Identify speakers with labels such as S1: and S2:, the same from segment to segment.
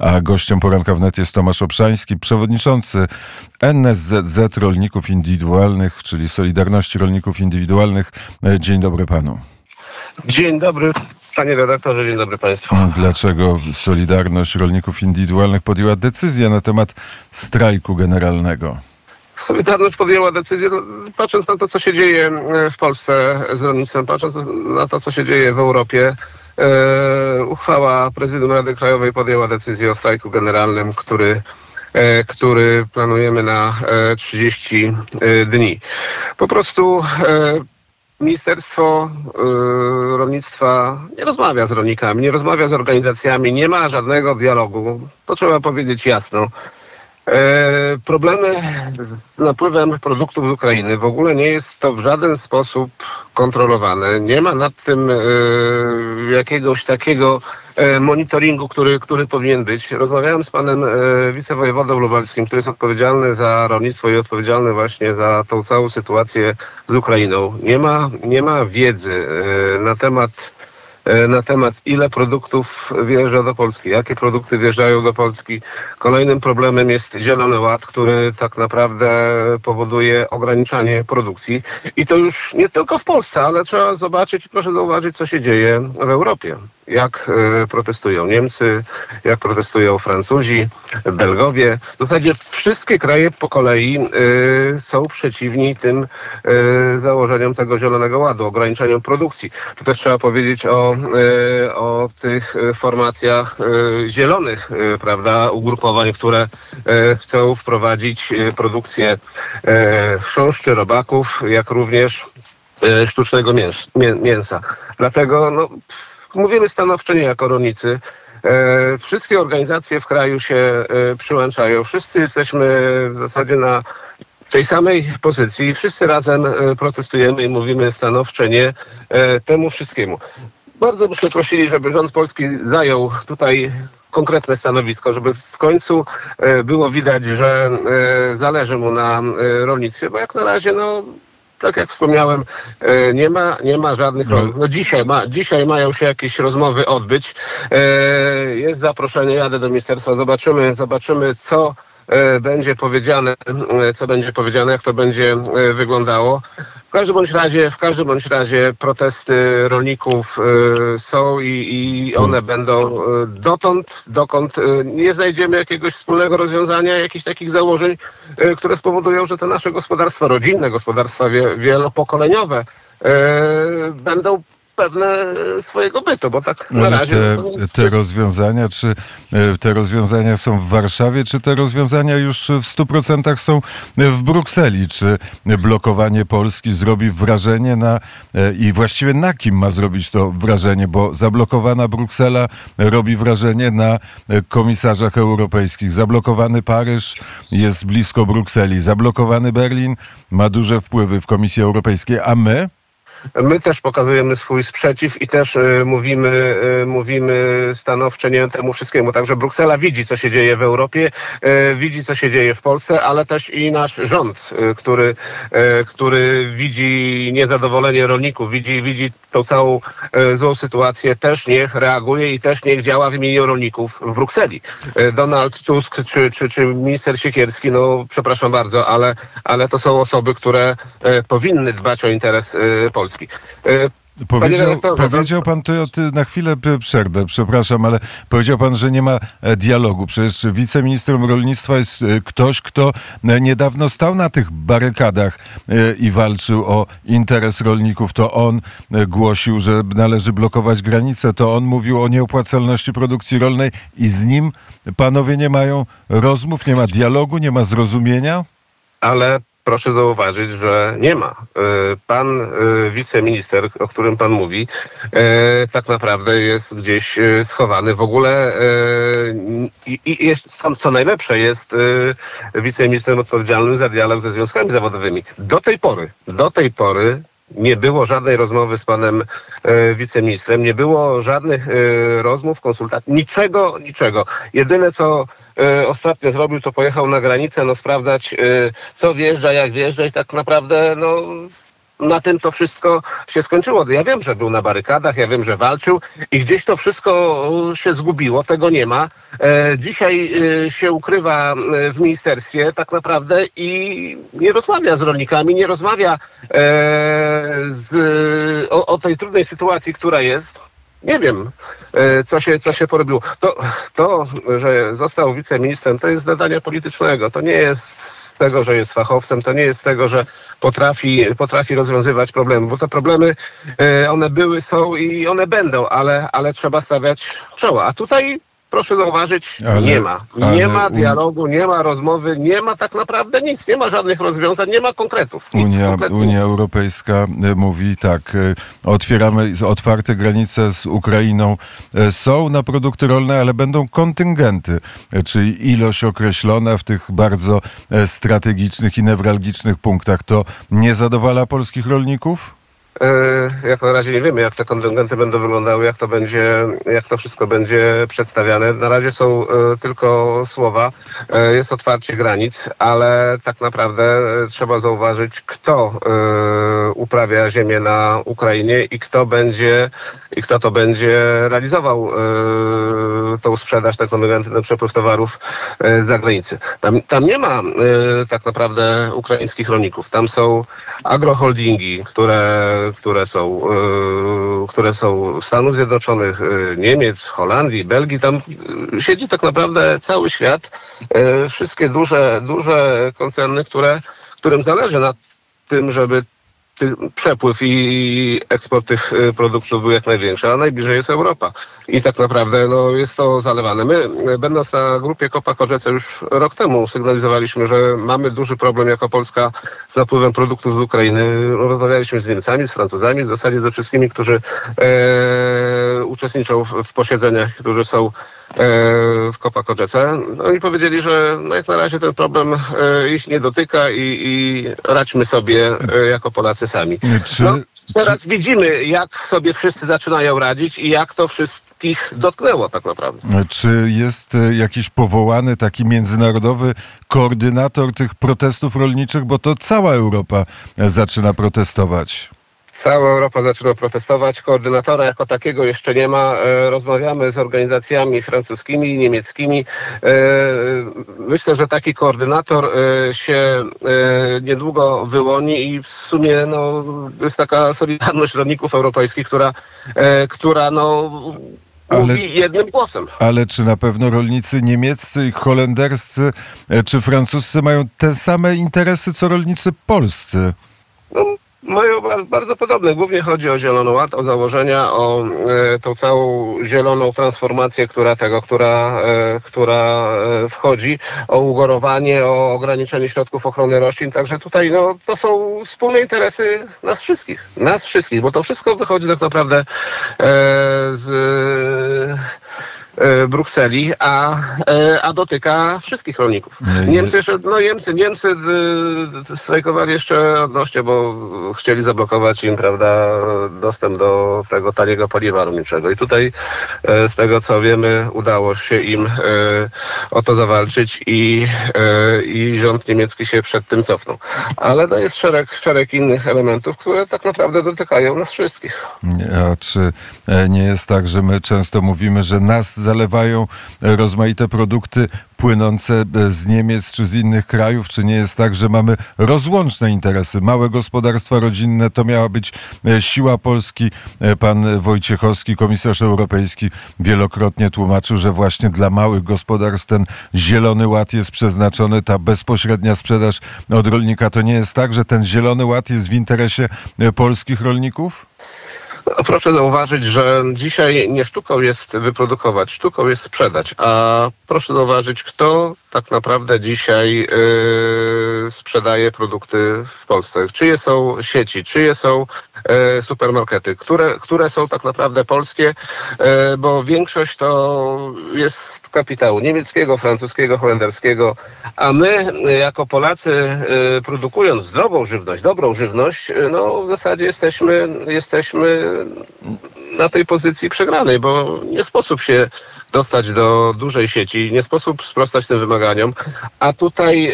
S1: A gościem poranka wnet jest Tomasz Obszański, przewodniczący NSZZ Rolników Indywidualnych, czyli Solidarności Rolników Indywidualnych. Dzień dobry panu.
S2: Dzień dobry. Panie redaktorze, dzień dobry Państwu.
S1: Dlaczego Solidarność Rolników Indywidualnych podjęła decyzję na temat strajku generalnego?
S2: Solidarność podjęła decyzję, no, patrząc na to, co się dzieje w Polsce z rolnictwem, patrząc na to, co się dzieje w Europie, e, uchwała Prezydium Rady Krajowej podjęła decyzję o strajku generalnym, który e, który planujemy na e, 30 e, dni. Po prostu e, Ministerstwo Rolnictwa nie rozmawia z rolnikami, nie rozmawia z organizacjami, nie ma żadnego dialogu. To trzeba powiedzieć jasno. E, problemy z napływem produktów z Ukrainy w ogóle nie jest to w żaden sposób kontrolowane. Nie ma nad tym e, jakiegoś takiego e, monitoringu, który, który powinien być. Rozmawiałem z panem wicewojewodą lubelskim, który jest odpowiedzialny za rolnictwo i odpowiedzialny właśnie za tą całą sytuację z Ukrainą. Nie ma, nie ma wiedzy na temat na temat, ile produktów wjeżdża do Polski, jakie produkty wjeżdżają do Polski. Kolejnym problemem jest Zielony Ład, który tak naprawdę powoduje ograniczanie produkcji. I to już nie tylko w Polsce, ale trzeba zobaczyć i proszę zauważyć, co się dzieje w Europie. Jak e, protestują Niemcy, jak protestują Francuzi, Belgowie. W zasadzie wszystkie kraje po kolei e, są przeciwni tym e, założeniom tego Zielonego Ładu, ograniczeniom produkcji. Tu też trzeba powiedzieć o, e, o tych e, formacjach e, zielonych, prawda, ugrupowań, które chcą wprowadzić produkcję chrząszczy, robaków, jak również sztucznego mięs, mię, mięsa. Dlatego no, mówimy stanowczo nie jako rolnicy. Wszystkie organizacje w kraju się przyłączają. Wszyscy jesteśmy w zasadzie na tej samej pozycji. Wszyscy razem protestujemy i mówimy stanowcze nie temu wszystkiemu. Bardzo byśmy prosili, żeby rząd polski zajął tutaj konkretne stanowisko, żeby w końcu e, było widać, że e, zależy mu na e, rolnictwie, bo jak na razie no tak jak wspomniałem, nie ma, nie ma żadnych.
S1: No.
S2: No dzisiaj, ma, dzisiaj mają się jakieś rozmowy odbyć. Jest zaproszenie, jadę do ministerstwa, zobaczymy, zobaczymy, co będzie powiedziane, co będzie powiedziane, jak to będzie wyglądało. Każdym bądź razie, w każdym bądź razie protesty rolników e, są i, i one będą e, dotąd, dokąd e, nie znajdziemy jakiegoś wspólnego rozwiązania, jakichś takich założeń, które spowodują, że te nasze gospodarstwa rodzinne, gospodarstwa wie, wielopokoleniowe będą pewne swojego bytu, bo tak na razie...
S1: te, te rozwiązania, czy e, te rozwiązania są w Warszawie, czy te rozwiązania już w 100% są w Brukseli? Czy blokowanie Polski zrobi wrażenie na e, i właściwie na kim ma zrobić to wrażenie? Bo zablokowana Bruksela robi wrażenie na e, komisarzach europejskich. Zablokowany Paryż jest blisko Brukseli. Zablokowany Berlin ma duże wpływy w Komisji Europejskiej, a my?
S2: My też pokazujemy swój sprzeciw i też e, mówimy, e, mówimy stanowcze nie temu wszystkiemu. Także Bruksela widzi, co się dzieje w Europie, e, widzi, co się dzieje w Polsce, ale też i nasz rząd, który, który widzi niezadowolenie rolników, widzi, widzi tą całą złą sytuację, też niech reaguje i też niech działa w imieniu rolników w Brukseli. Donald Tusk czy, czy, czy minister Siekierski, no przepraszam bardzo, ale, ale to są osoby, które powinny dbać o interes Polski. E,
S1: Powiedział, powiedział pan to ty na chwilę przerwę, przepraszam, ale powiedział pan, że nie ma e, dialogu. Przecież wiceministrem rolnictwa jest e, ktoś, kto niedawno stał na tych barykadach i walczył o interes rolników. To on głosił, że należy blokować granice. To on mówił o nieopłacalności produkcji rolnej i z nim panowie nie mają rozmów, nie ma dialogu, nie ma zrozumienia.
S2: ale proszę zauważyć, że nie ma. E, Pan e, wiceminister, o którym pan mówi, e, tak naprawdę jest gdzieś schowany. W ogóle i, jest, co najlepsze jest wiceministrem odpowiedzialnym za dialog ze związkami zawodowymi. Do tej pory, do tej pory nie było żadnej rozmowy z panem e, wiceministrem, nie było żadnych e, rozmów, konsultacji, niczego, niczego. Jedyne co ostatnio zrobił, to pojechał na granicę, no sprawdzać e, co wjeżdża, jak wjeżdża i tak naprawdę no na tym to wszystko się skończyło. Ja wiem, że był na barykadach, ja wiem, że walczył i gdzieś to wszystko się zgubiło, tego nie ma. E, dzisiaj e, się ukrywa e, w ministerstwie tak naprawdę i nie rozmawia z rolnikami, nie rozmawia e, z, o, o tej trudnej sytuacji, która jest. Nie wiem, e, co się, co się porobiło. To, to, że został wiceministrem, to jest zadania politycznego. To nie jest z tego, że jest fachowcem, to nie jest z tego, że potrafi, potrafi rozwiązywać problemy, bo te problemy, e, one były, są i one będą, ale, ale trzeba stawiać czoła. A tutaj proszę zauważyć,
S1: Ale-
S2: nie ma.
S1: ale
S2: Nie ma
S1: un-
S2: dialogu, nie ma rozmowy, nie ma tak naprawdę nic, nie ma żadnych rozwiązań, nie ma konkretów. Nic,
S1: Unia, Unia. Europejska e, mówi tak, e, otwieramy otwarte granice z Ukrainą. e, Są na produkty rolne, ale będą kontyngenty, czyli ilość określona w tych bardzo strategicznych i newralgicznych punktach. To nie zadowala polskich rolników?
S2: E, Jak na razie nie wiemy, jak te kontyngenty będą wyglądały, jak to będzie, jak to wszystko będzie przedstawiane. Na razie są e, tylko słowa, e, jest otwarcie granic, ale tak naprawdę trzeba zauważyć, kto uprawia ziemię na Ukrainie i kto będzie, i kto to będzie realizował tą sprzedaż, kontyngenty, ten przepływ towarów e, z zagranicy. Tam, tam nie ma e, tak naprawdę ukraińskich rolników. Tam są agroholdingi, które, które, są, e, które są Stanów Zjednoczonych, Niemiec, Holandii, Belgii. Tam siedzi tak naprawdę cały świat. Wszystkie duże, duże koncerny, które, którym zależy na tym, żeby przepływ i eksport tych y, produktów był jak największy, a najbliżej jest Europa. I tak naprawdę no, jest to zalewane. My, będąc na grupie Kopa Korzece już rok temu sygnalizowaliśmy, że mamy duży problem jako Polska z napływem produktów z Ukrainy. Rozmawialiśmy z Niemcami, z Francuzami, w zasadzie ze wszystkimi, którzy e, uczestniczą w, w posiedzeniach, którzy są e, w Kopa Korzece. No i powiedzieli, że no jak na razie ten problem e, ich nie dotyka i, i radźmy sobie e, jako Polacy sami.
S1: Czy,
S2: No, teraz widzimy, jak sobie wszyscy zaczynają radzić i jak to wszystkich dotknęło tak naprawdę.
S1: Czy jest jakiś powołany taki międzynarodowy koordynator tych protestów rolniczych, bo to cała Europa zaczyna protestować?
S2: Cała Europa zaczyna protestować. Koordynatora jako takiego jeszcze nie ma. E, Rozmawiamy z organizacjami francuskimi i niemieckimi. E, Myślę, że taki koordynator e, się niedługo wyłoni i w sumie no, jest taka solidarność rolników europejskich, która, która no,
S1: Ale-
S2: mówi jednym głosem.
S1: Ale czy na pewno rolnicy niemieccy, i holenderscy czy francuscy mają te same interesy co rolnicy polscy?
S2: No, mają ba- bardzo podobne. Głównie chodzi o Zielony Ład, o założenia, o e, tą całą zieloną transformację, która tego, która, e, która e, wchodzi, o ugorowanie, o ograniczenie środków ochrony roślin. Także tutaj no, to są wspólne interesy nas wszystkich. Nas wszystkich, bo to wszystko wychodzi tak naprawdę z Brukseli, a, e, a dotyka wszystkich rolników.
S1: Nie.
S2: Niemcy, jeszcze, no Niemcy, Niemcy strajkowali jeszcze odnośnie, bo chcieli zablokować im, prawda, dostęp do tego taniego paliwa rolniczego. I tutaj e, z tego co wiemy, udało się im e, o to zawalczyć i, e, i rząd niemiecki się przed tym cofnął. Ale to jest szereg, szereg innych elementów, które tak naprawdę dotykają nas wszystkich.
S1: A czy e, nie jest tak, że my często mówimy, że nas zalewają rozmaite produkty płynące e, z Niemiec czy z innych krajów? Czy nie jest tak, że mamy rozłączne interesy? Małe gospodarstwa rodzinne to miała być e, siła Polski. E, Pan Wojciechowski, komisarz europejski, wielokrotnie tłumaczył, że właśnie dla małych gospodarstw ten zielony ład jest przeznaczony, ta bezpośrednia sprzedaż od rolnika. To nie jest tak, że ten zielony ład jest w interesie polskich rolników?
S2: No, Proszę zauważyć, że dzisiaj nie sztuką jest wyprodukować, sztuką jest sprzedać. A proszę zauważyć, kto tak naprawdę dzisiaj yy, sprzedaje produkty w Polsce. Czyje są sieci, czyje są yy, supermarkety, które, które są tak naprawdę polskie, yy, bo większość to jest kapitału niemieckiego, francuskiego, holenderskiego, a my yy, jako Polacy yy, produkując zdrową żywność, dobrą żywność, yy, no w zasadzie jesteśmy, jesteśmy na tej pozycji przegranej, bo nie sposób się dostać do dużej sieci. Nie sposób sprostać tym wymaganiom. A tutaj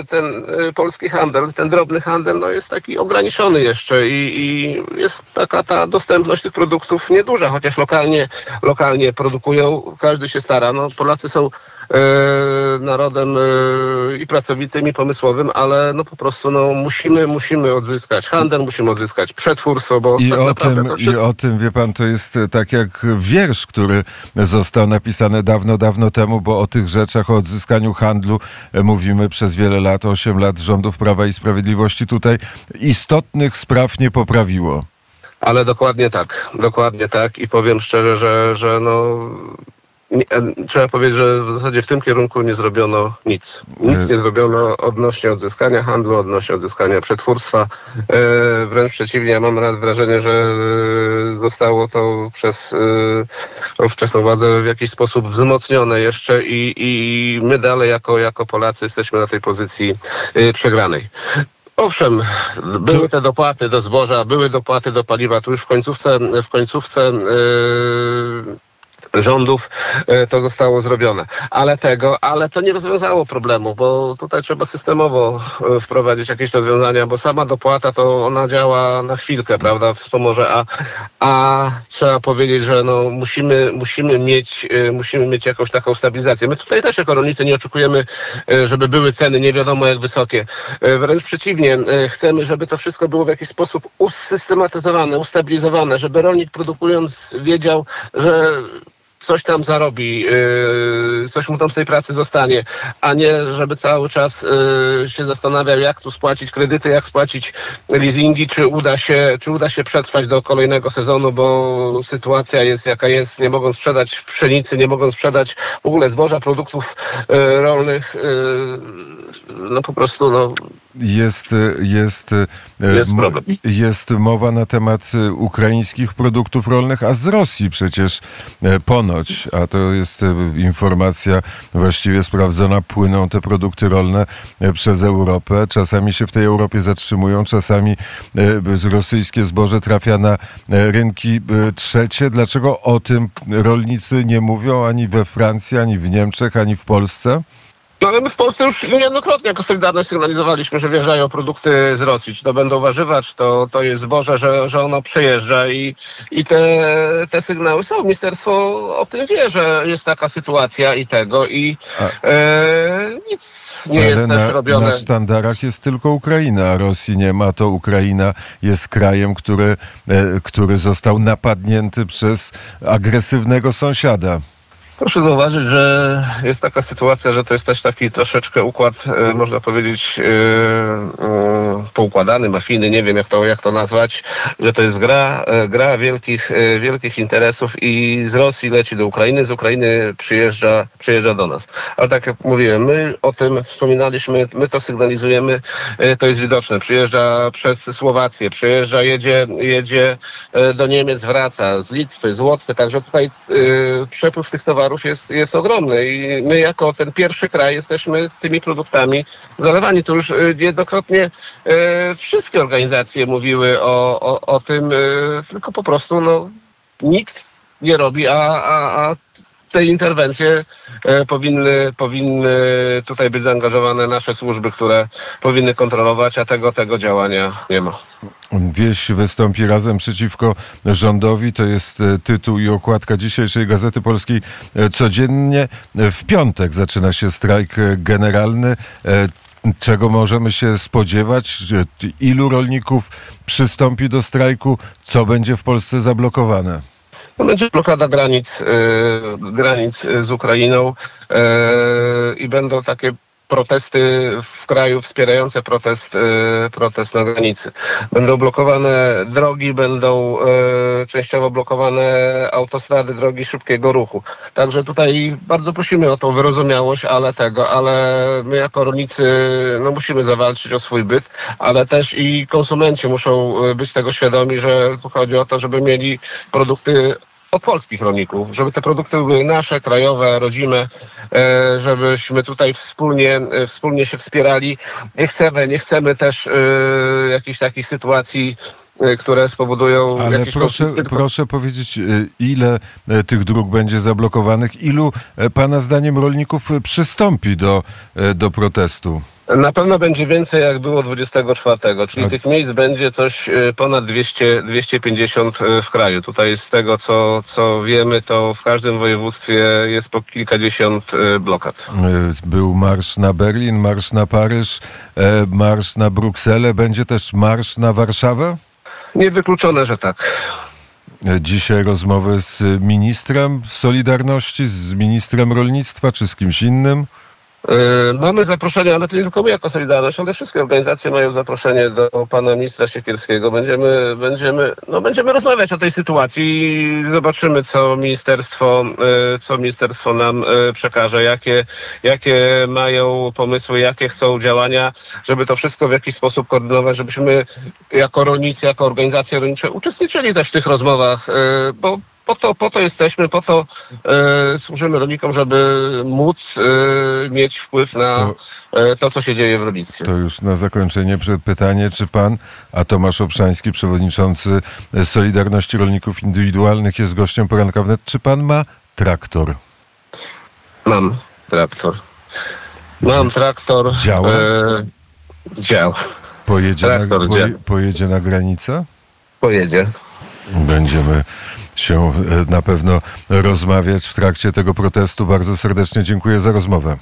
S2: y, ten y, polski handel, ten drobny handel no jest taki ograniczony jeszcze i, i jest taka ta dostępność tych produktów nieduża, chociaż lokalnie, lokalnie produkują, każdy się stara. No, Polacy są e, narodem e, i pracowitym, i pomysłowym, ale no po prostu no, musimy, musimy odzyskać handel, musimy odzyskać przetwórstwo, bo
S1: I
S2: tak
S1: o, tym,
S2: to
S1: I
S2: wszystko...
S1: o tym, wie pan, to jest e, tak jak wiersz, który został napisany dawno, dawno temu, bo o tych rzeczach, o odzyskaniu handlu e, mówimy przez wiele lat, 8 lat rządów Prawa i Sprawiedliwości. Tutaj istotnych spraw nie poprawiło.
S2: Ale dokładnie tak, dokładnie tak i powiem szczerze, że, że no, nie, e, trzeba powiedzieć, że w zasadzie w tym kierunku nie zrobiono nic. Nic
S1: E.
S2: nie zrobiono odnośnie odzyskania handlu, odnośnie odzyskania przetwórstwa. E, wręcz przeciwnie, ja mam wrażenie, że e, zostało to przez e, ówczesną władzę w jakiś sposób wzmocnione jeszcze i, i my dalej jako, jako Polacy jesteśmy na tej pozycji e, przegranej. Owszem, były te dopłaty do zboża, były dopłaty do paliwa. Tu już w końcówce, w końcówce yy, rządów yy, to zostało zrobione. Ale tego, ale to nie rozwiązało problemu, bo tutaj trzeba systemowo yy, wprowadzić jakieś rozwiązania, bo sama dopłata to ona działa na chwilkę, prawda, wspomoże, a, a trzeba powiedzieć, że no musimy, musimy mieć, yy, musimy mieć jakąś taką stabilizację. My tutaj też jako rolnicy nie oczekujemy, żeby były ceny nie wiadomo jak wysokie. E, Wręcz przeciwnie, e, chcemy, żeby to wszystko było w jakiś sposób usystematyzowane, ustabilizowane, żeby rolnik produkując wiedział, że coś tam zarobi, yy, coś mu tam z tej pracy zostanie, a nie żeby cały czas yy, się zastanawiał, jak tu spłacić kredyty, jak spłacić leasingi, czy uda się, czy uda się przetrwać do kolejnego sezonu, bo sytuacja jest jaka jest, nie mogą sprzedać pszenicy, nie mogą sprzedać w ogóle zboża, produktów yy, rolnych, no po prostu no,
S1: Jest, jest, e,
S2: Jest problem.
S1: jest mowa na temat e, ukraińskich produktów rolnych, a z Rosji przecież e, ponoć, a to jest informacja właściwie sprawdzona, płyną te produkty rolne przez Europę. Czasami się w tej Europie zatrzymują, czasami rosyjskie zboże trafia na rynki trzecie. Dlaczego o tym rolnicy nie mówią ani we Francji, ani w Niemczech, ani w Polsce?
S2: No ale my w Polsce już niejednokrotnie jako Solidarność sygnalizowaliśmy, że wjeżdżają produkty z Rosji. Czy to będą warzywa, czy to, to jest zboże, że, że ono przejeżdża i, i te, te sygnały są. Ministerstwo o tym wie, że jest taka sytuacja i tego i e, nic nie
S1: Ale
S2: jest
S1: na,
S2: też robione.
S1: na sztandarach jest tylko Ukraina, a Rosji nie ma, to Ukraina jest krajem, który, e, który został napadnięty przez agresywnego sąsiada.
S2: Proszę zauważyć, że jest taka sytuacja, że to jest też taki troszeczkę układ, e, można powiedzieć, e, e, poukładany, mafijny, nie wiem jak to, jak to nazwać, że to jest gra, gra wielkich, wielkich interesów i z Rosji leci do Ukrainy, z Ukrainy przyjeżdża, przyjeżdża do nas. Ale tak jak mówiłem, my o tym wspominaliśmy, my to sygnalizujemy, to jest widoczne. Przyjeżdża przez Słowację, przyjeżdża, jedzie, jedzie do Niemiec, wraca, z Litwy, z Łotwy, także tutaj przepływ tych towarów jest, jest ogromny i my jako ten pierwszy kraj jesteśmy tymi produktami zalewani. To już niejednokrotnie e, wszystkie organizacje mówiły o, o, o tym, e, tylko po prostu no, nikt nie robi, a, a, a te interwencje e, powinny, powinny tutaj być zaangażowane nasze służby, które powinny kontrolować, a tego, tego działania nie ma.
S1: Wieś wystąpi razem przeciwko rządowi. To jest e, tytuł i okładka dzisiejszej Gazety Polskiej e, codziennie. W piątek zaczyna się strajk generalny. Czego możemy się spodziewać? Ilu rolników przystąpi do strajku? Co będzie w Polsce zablokowane?
S2: To będzie blokada granic, y, granic z Ukrainą y, i będą takie protesty w kraju wspierające protest, y, protest na granicy. Będą blokowane drogi, będą y, częściowo blokowane autostrady, drogi szybkiego ruchu. Także tutaj bardzo prosimy o tą wyrozumiałość, ale tego, ale my jako rolnicy no, musimy zawalczyć o swój byt, ale też i konsumenci muszą y, być tego świadomi, że tu chodzi o to, żeby mieli produkty od polskich rolników, żeby te produkty były nasze, krajowe, rodzime, e, żebyśmy tutaj wspólnie, e, wspólnie się wspierali. Nie chcemy, nie chcemy też e, jakichś takich sytuacji które spowodują
S1: Ale
S2: jakieś
S1: proszę,
S2: konflikty.
S1: proszę powiedzieć, ile tych dróg będzie zablokowanych? Ilu Pana zdaniem rolników przystąpi do, do protestu?
S2: Na pewno będzie więcej jak było 24, czyli
S1: A-
S2: tych miejsc będzie coś y, ponad 200, 250 y, w kraju. Tutaj z tego co, co wiemy, to w każdym województwie jest po kilkadziesiąt y, blokad.
S1: Był marsz na Berlin, marsz na Paryż, marsz na Brukselę. Będzie też marsz na Warszawę?
S2: Niewykluczone, że tak.
S1: Dzisiaj rozmowy z ministrem Solidarności, z ministrem rolnictwa czy z kimś innym?
S2: Y, Mamy zaproszenie, ale to nie tylko my jako Solidarność, ale wszystkie organizacje mają zaproszenie do pana ministra Siekierskiego. Będziemy, będziemy, no będziemy rozmawiać o tej sytuacji i zobaczymy, co ministerstwo, y, co ministerstwo nam y, przekaże, jakie, jakie mają pomysły, jakie chcą działania, żeby to wszystko w jakiś sposób koordynować, żebyśmy jako rolnicy, jako organizacje rolnicze uczestniczyli też w tych rozmowach, bo po to, po to jesteśmy, po to e, służymy rolnikom, żeby móc e, mieć wpływ na
S1: To-
S2: e, to, co się dzieje w rolnictwie.
S1: To już na zakończenie pytanie, czy pan, a Tomasz Obszański, przewodniczący Solidarności Rolników Indywidualnych jest gościem poranka wnet, czy pan ma traktor?
S2: Mam traktor. Mam traktor.
S1: Działa?
S2: E, działa.
S1: Pojedzie,
S2: Traktor
S1: na, poje, pojedzie na granicę?
S2: Pojedzie.
S1: Będziemy się e, na pewno rozmawiać w trakcie tego protestu. Bardzo serdecznie dziękuję za rozmowę.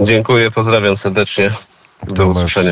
S2: Dziękuję, pozdrawiam serdecznie. Do
S1: Tomasz
S2: usłyszenia.